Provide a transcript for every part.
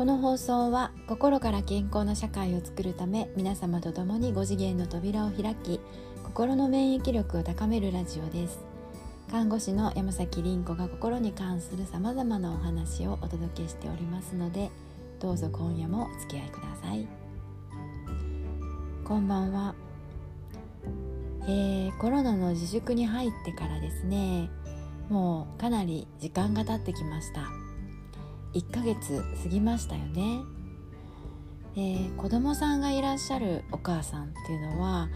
この放送は心から健康な社会を作るため皆様と共に5次元の扉を開き心の免疫力を高めるラジオです。看護師の山崎凛子が心に関するさまざまなお話をお届けしておりますのでどうぞ今夜もお付き合いください。こんばんは、えー、コロナの自粛に入ってからですねもうかなり時間が経ってきました。1ヶ月過ぎましたよね、えー、子供さんがいらっしゃるお母さんっていうのは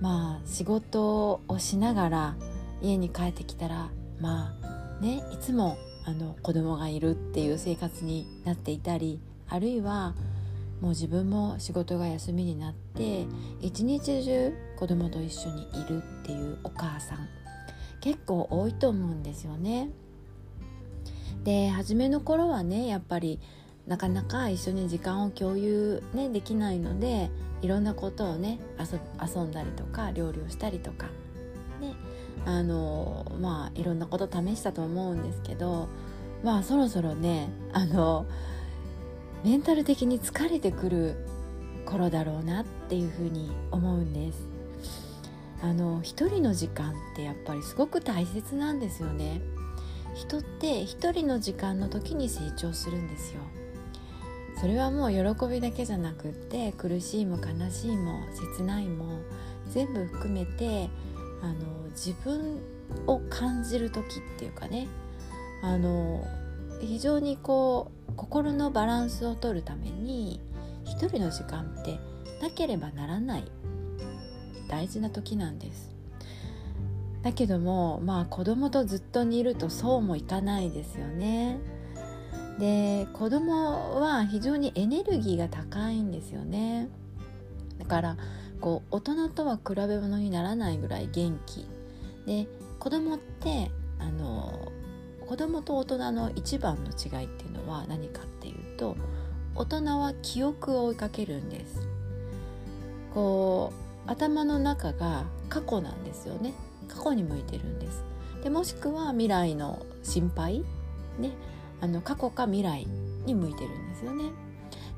まあ仕事をしながら家に帰ってきたらまあねいつもあの子供がいるっていう生活になっていたりあるいはもう自分も仕事が休みになって一日中子供と一緒にいるっていうお母さん結構多いと思うんですよね。で初めの頃はねやっぱりなかなか一緒に時間を共有、ね、できないのでいろんなことをね遊んだりとか料理をしたりとか、ね、あのまあいろんなこと試したと思うんですけどまあそろそろねあのメンタル的に疲れてくる頃だろうなっていうふうに思うんです。あの一人の時間ってやっぱりすごく大切なんですよね。人って一人の時間の時に成長するんですよ。それはもう喜びだけじゃなくって苦しいも悲しいも切ないも全部含めてあの自分を感じる時っていうかね。あの非常にこう心のバランスをとるために一人の時間ってなければならない。大事な時なんです。だけどもまあ子供とずっといるとそうもいかないですよね。で子供は非常にエネルギーが高いんですよね。だからこう大人とは比べ物にならないぐらい元気で子供ってあの子供と大人の一番の違いっていうのは何かっていうと大人は記憶を追いかけるんですこう頭の中が過去なんですよね過去に向いてるんです。でもしくは未来の心配ねあの過去か未来に向いてるんですよね。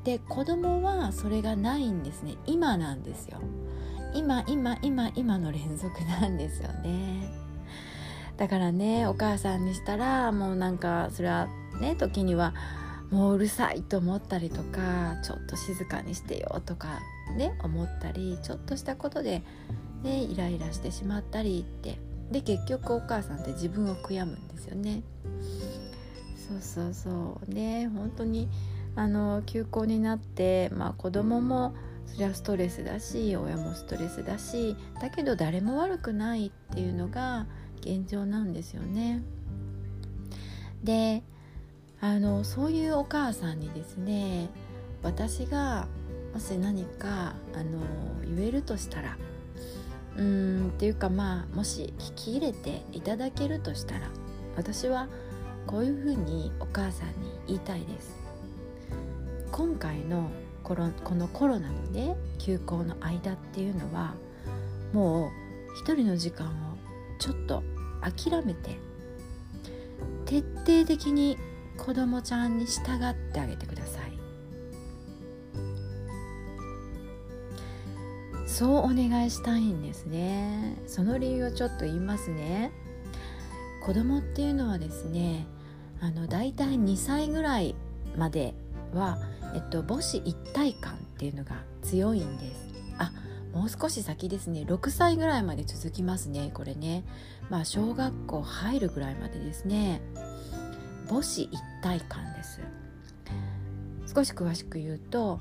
で子供はそれがないんですね。今なんですよ。今今今今の連続なんですよね。だからねお母さんにしたらもうなんかそれはね時にはもううるさいと思ったりとかちょっと静かにしてよとかね思ったりちょっとしたことでね、イライラしてしまったりってで結局お母さんって自分を悔やむんですよね。そうそうそうね本当にあの休校になって、まあ、子供もそりゃストレスだし親もストレスだしだけど誰も悪くないっていうのが現状なんですよね。であのそういうお母さんにですね私がもし何かあの言えるとしたらうんっていうかまあもし聞き入れていただけるとしたら私はこういうふうにお母さんに言いたいです。今回のコロこのコロナのね休校の間っていうのはもう一人の時間をちょっと諦めて徹底的に子供ちゃんに従ってあげてください。そうお願いしたいんですね。その理由をちょっと言いますね。子供っていうのはですねあのだいたい2歳ぐらいまでは、えっと、母子一体感っていうのが強いんです。あもう少し先ですね。6歳ぐらいまで続きますねこれね。まあ小学校入るぐらいまでですね。母子一体感です。少し詳しく言うと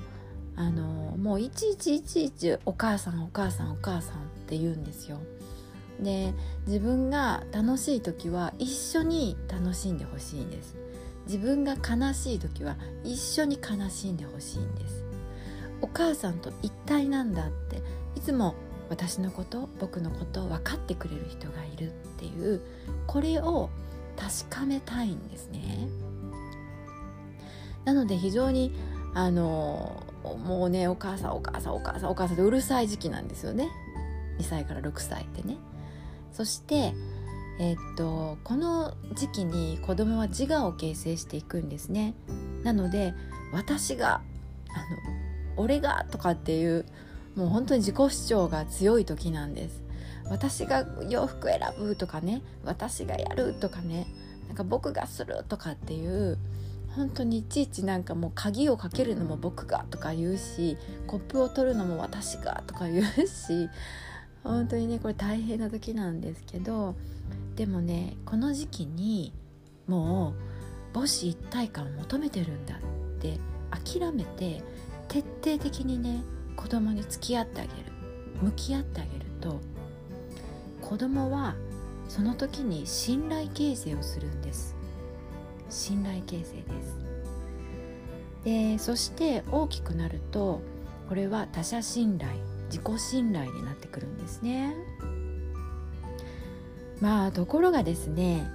あのもういちいちいちいちお母さんお母さんお母さんって言うんですよ。で自分が楽しい時は一緒に楽しんでほしいんです。自分が悲しい時は一緒に悲しんでほしいんです。お母さんと一体なんだっていつも私のこと僕のことを分かってくれる人がいるっていうこれを確かめたいんですね。なので非常にあのもうねお母さんお母さんお母さんお母さんでうるさい時期なんですよね。2歳から6歳ってね。そしてえー、っとこの時期に子供は自我を形成していくんですね。なので私があの俺がとかっていうもう本当に自己主張が強い時なんです。私が洋服選ぶとかね私がやるとかねなんか僕がするとかっていう本当にいちいちなんかもう鍵をかけるのも僕がとか言うしコップを取るのも私がとか言うし本当にねこれ大変な時なんですけどでもねこの時期にもう母子一体感を求めてるんだって諦めて徹底的にね子供に付き合ってあげる向き合ってあげると子供はその時に信頼形成をするんです。信頼形成です。でそして大きくなるとこれは他者信頼自己信頼になってくるんですね。まあところがですね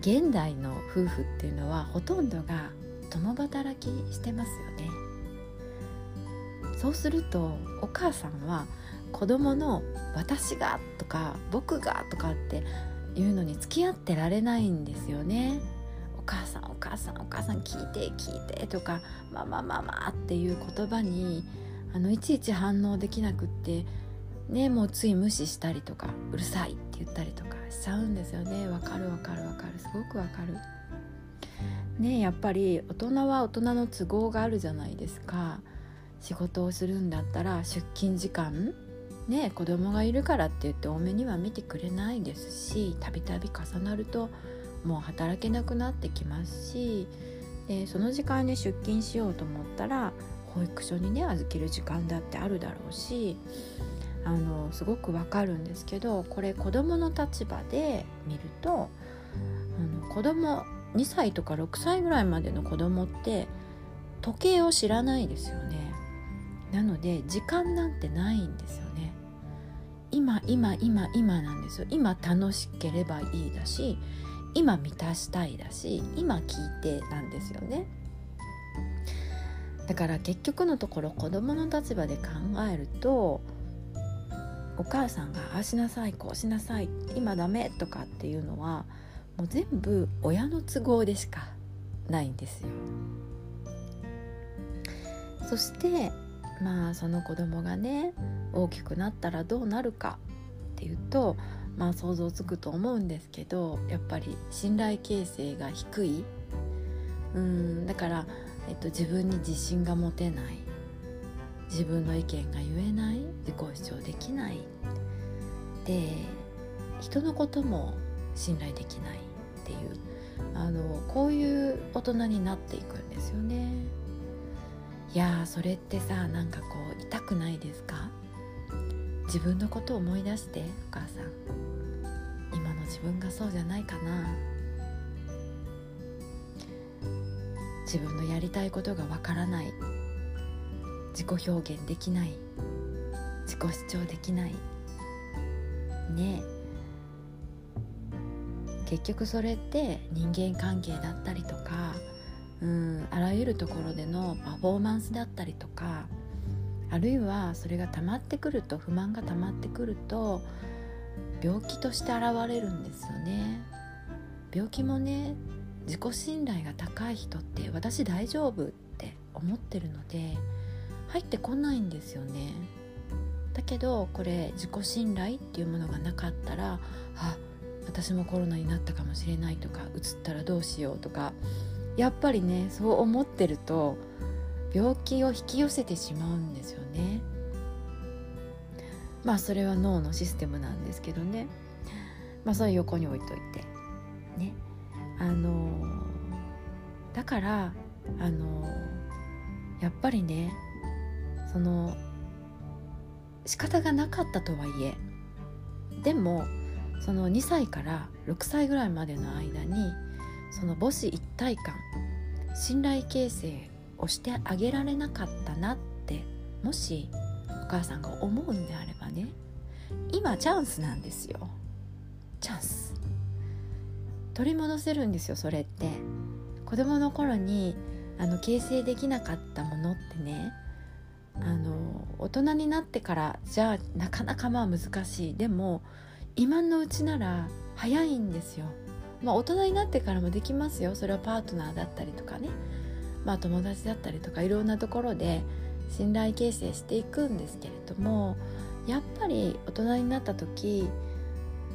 現代の夫婦っていうのはほとんどが共働きしてますよね。そうするとお母さんは子供の「私が」とか「僕が」とかっていうのに付き合ってられないんですよね。お母さんお母さんお母さん聞いて聞いてとか「ママママ」っていう言葉にあのいちいち反応できなくってねもうつい無視したりとか「うるさい」って言ったりとかしちゃうんですよね。わかるわかるわかる。すごくわかる。ねやっぱり大人は大人の都合があるじゃないですか。仕事をするんだったら出勤時間ね子供がいるからって言って多めには見てくれないですしたびたび重なるともう働けなくなってきますしでその時間に出勤しようと思ったら保育所にね預ける時間だってあるだろうしあのすごくわかるんですけどこれ子どもの立場で見るとあの子供2歳とか6歳ぐらいまでの子供って時計を知らないですよね。なので時間なんてないんですよね。今今今今なんですよ。今楽しければいいだし今満たしたいだし今聞いてなんですよね。だから結局のところ子供の立場で考えるとお母さんがああしなさいこうしなさい今ダメとかっていうのはもう全部親の都合でしかないんですよ。そしてまあその子供がね大きくなったらどうなるかっていうとまあ想像つくと思うんですけどやっぱり信頼形成が低い。うんだから、えっと、自分に自信が持てない。自分の意見が言えない。自己主張できない。で人のことも信頼できないっていう。あのこういう大人になっていくんですよね。いやそれってさなんかこう痛くないですか？自分のことを思い出してお母さん。今の自分がそうじゃないかな。自分のやりたいことがわからない。自己表現できない。自己主張できない。ね。え結局それって人間関係だったりとかうんあらゆるところでのパフォーマンスだったりとかあるいはそれが溜まってくると不満が溜まってくると病気として現れるんですよね。病気もね自己信頼が高い人って私大丈夫って思ってるので入ってこないんですよね。だけどこれ自己信頼っていうものがなかったらあ私もコロナになったかもしれないとかうつったらどうしようとかやっぱりねそう思ってると病気を引き寄せてしまうんですよね。まあそれは脳のシステムなんですけどね。まあそれ横に置いといて。ね。あのだからあのやっぱりねその仕方がなかったとはいえでもその2歳から6歳ぐらいまでの間にその母子一体感信頼形成をしてあげられなかったなってもしお母さんが思うんであればね今チャンスなんですよ。チャンス。取り戻せるんですよそれって。子供の頃にあの形成できなかったものってねあの大人になってからじゃあなかなかまあ難しい。でも今のうちなら早いんですよ。まあ大人になってからもできますよ。それはパートナーだったりとかね。まあ、友達だったりとかいろんなところで信頼形成していくんですけれどもやっぱり大人になった時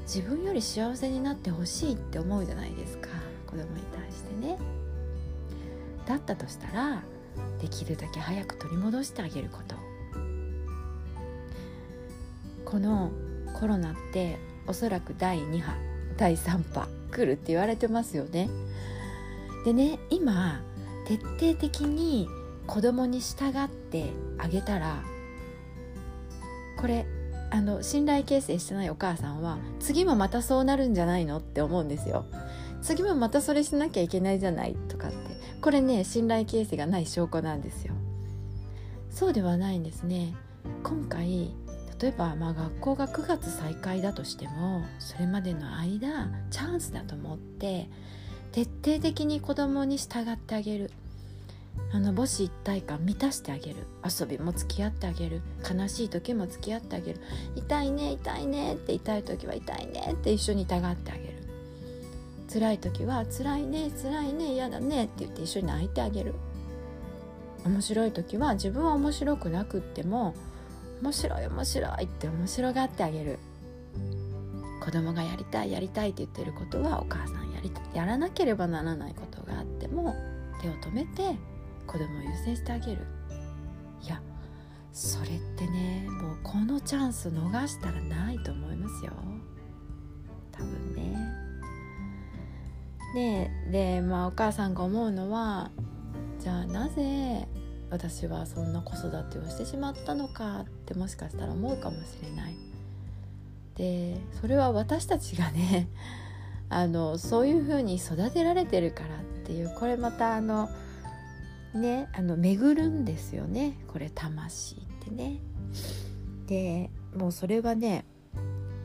自分より幸せになってほしいって思うじゃないですか子供に対してね。だったとしたらできるだけ早く取り戻してあげることこのコロナっておそらく第2波第3波来るって言われてますよね。でね今徹底的に子供に従ってあげたらこれあの信頼形成してないお母さんは次もまたそうなるんじゃないの？って思うんですよ。次もまたそれしなきゃいけないじゃない？とかってこれね信頼形成がない証拠なんですよ。そうではないんですね。今回例えばまあ学校が9月再開だとしてもそれまでの間チャンスだと思って徹底的に子供に従ってあげる。あの母子一体感満たしてあげる。遊びも付き合ってあげる。悲しい時も付き合ってあげる。痛いね痛いねって痛い時は痛いねって一緒に疑ってあげる。辛い時は辛いね辛いね嫌だねって言って一緒に泣いてあげる。面白い時は自分は面白くなくっても面白い面白いって面白がってあげる。子供がやりたいやりたいって言ってることはお母さんりやらなければならないことがあっても手を止めて子供を優先してあげる。いやそれってねもうこのチャンス逃したらないと思いますよ。多分ね。ででまあお母さんが思うのはじゃあなぜ私はそんな子育てをしてしまったのかってもしかしたら思うかもしれない。でそれは私たちがねあのそういうふうに育てられてるからっていうこれまたあのねあの巡るんですよね。これ魂ってね。でもうそれはね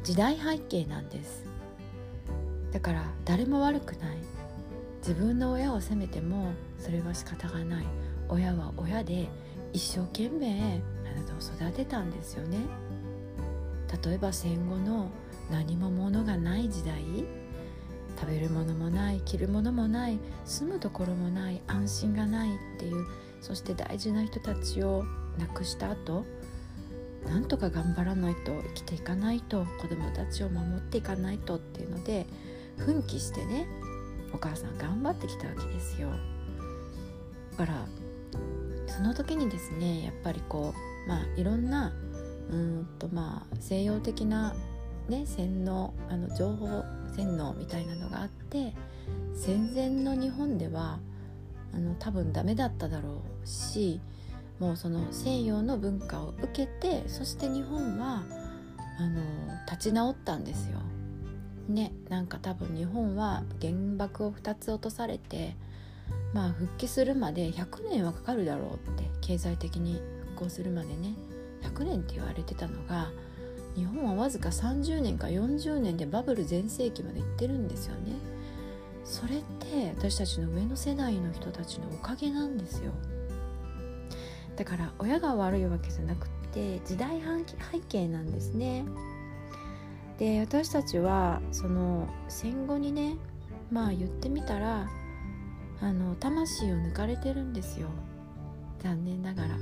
時代背景なんです。だから誰も悪くない。自分の親を責めてもそれは仕方がない。親は親で一生懸命あなたを育てたんですよね。例えば戦後の何も物がない時代食べるものもない着るものもない住むところもない安心がないっていうそして大事な人たちを亡くした後なんとか頑張らないと生きていかないと子供たちを守っていかないとっていうので奮起してねお母さん頑張ってきたわけですよ。だからその時にですねやっぱりこうまあいろんなうんとまあ西洋的なね洗脳あの情報洗脳みたいなのがあって戦前の日本ではあの多分ダメだっただろうしもうその西洋の文化を受けてそして日本はあの立ち直ったんですよ。ねなんか多分日本は原爆を2つ落とされてまあ復帰するまで100年はかかるだろうって経済的に復興するまでね100年って言われてたのが日本はわずか30年か40年でバブル全盛期まで行ってるんですよね。それって私たちの上の世代の人たちのおかげなんですよ。だから親が悪いわけじゃなくって時代背景なんですね。で私たちはその戦後にねまあ言ってみたらあの魂を抜かれてるんですよ。残念ながら。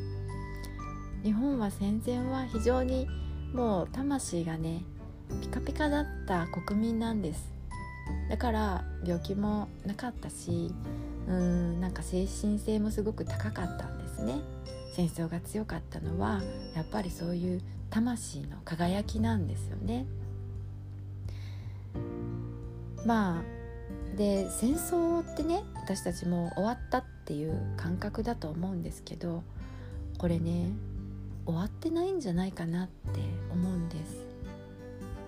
日本は戦前は非常にもう魂がねピカピカだった国民なんです。だから病気もなかったしうんなんか精神性もすごく高かったんですね。戦争が強かったのはやっぱりそういう魂の輝きなんですよね。まあで戦争ってね私たちも終わったっていう感覚だと思うんですけどこれね終わってないんじゃないかなって思うんです。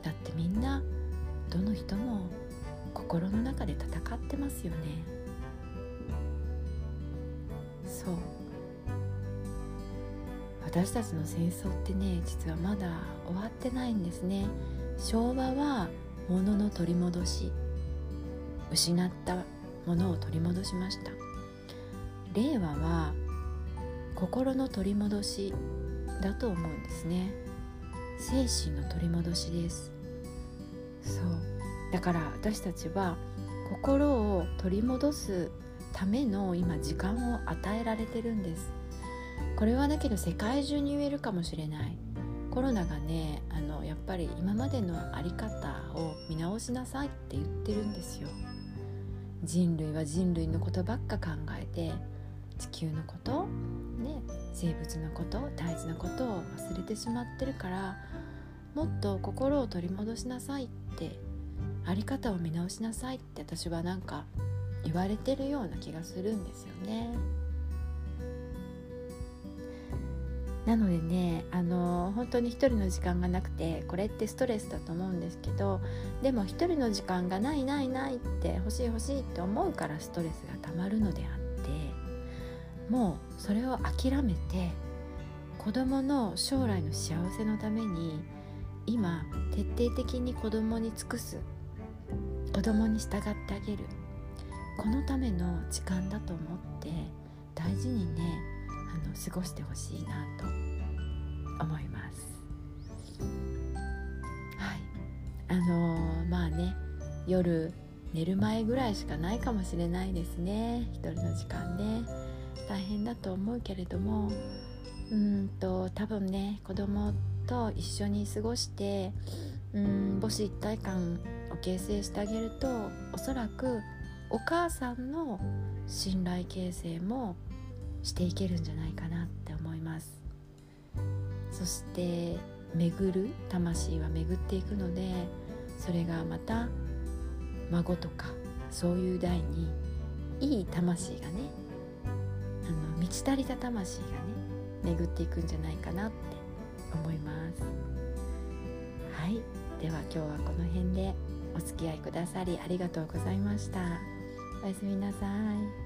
だってみんなどの人も心の中で戦ってますよね。そう。私たちの戦争ってね実はまだ終わってないんですね。昭和は物の取り戻し。失ったものを取り戻しました。令和は心の取り戻し。だと思うんですね。精神の取り戻しです。そう。だから私たちは心を取り戻すための今時間を与えられてるんです。これはだけど世界中に言えるかもしれない。コロナがねあのやっぱり今までの在り方を見直しなさいって言ってるんですよ。人類は人類のことばっか考えて地球のこと、ね、生物のこと大事なことを忘れてしまってるからもっと心を取り戻しなさいって在り方を見直しなさいって私はなんか言われてるような気がするんですよね。なのでねあの本当に一人の時間がなくてこれってストレスだと思うんですけどでも一人の時間がないないないって欲しい欲しいって思うからストレスがたまるのであってもうそれを諦めて子供の将来の幸せのために今徹底的に子供に尽くす。子供に従ってあげる。このための時間だと思って大事にねあの過ごしてほしいなと思います。はい。あのー、まあね夜寝る前ぐらいしかないかもしれないですね。一人の時間ね。大変だと思うけれどもうんと多分ね子供と一緒に過ごしてうん母子一体感を形成してあげるとおそらくお母さんの信頼形成もしていけるんじゃないかなって思います。そして巡る魂は巡っていくのでそれがまた孫とかそういう代にいい魂がね満ち足りた魂がね巡っていくんじゃないかなって思います。はい。では今日はこの辺でお付き合いくださりありがとうございました。おやすみなさい。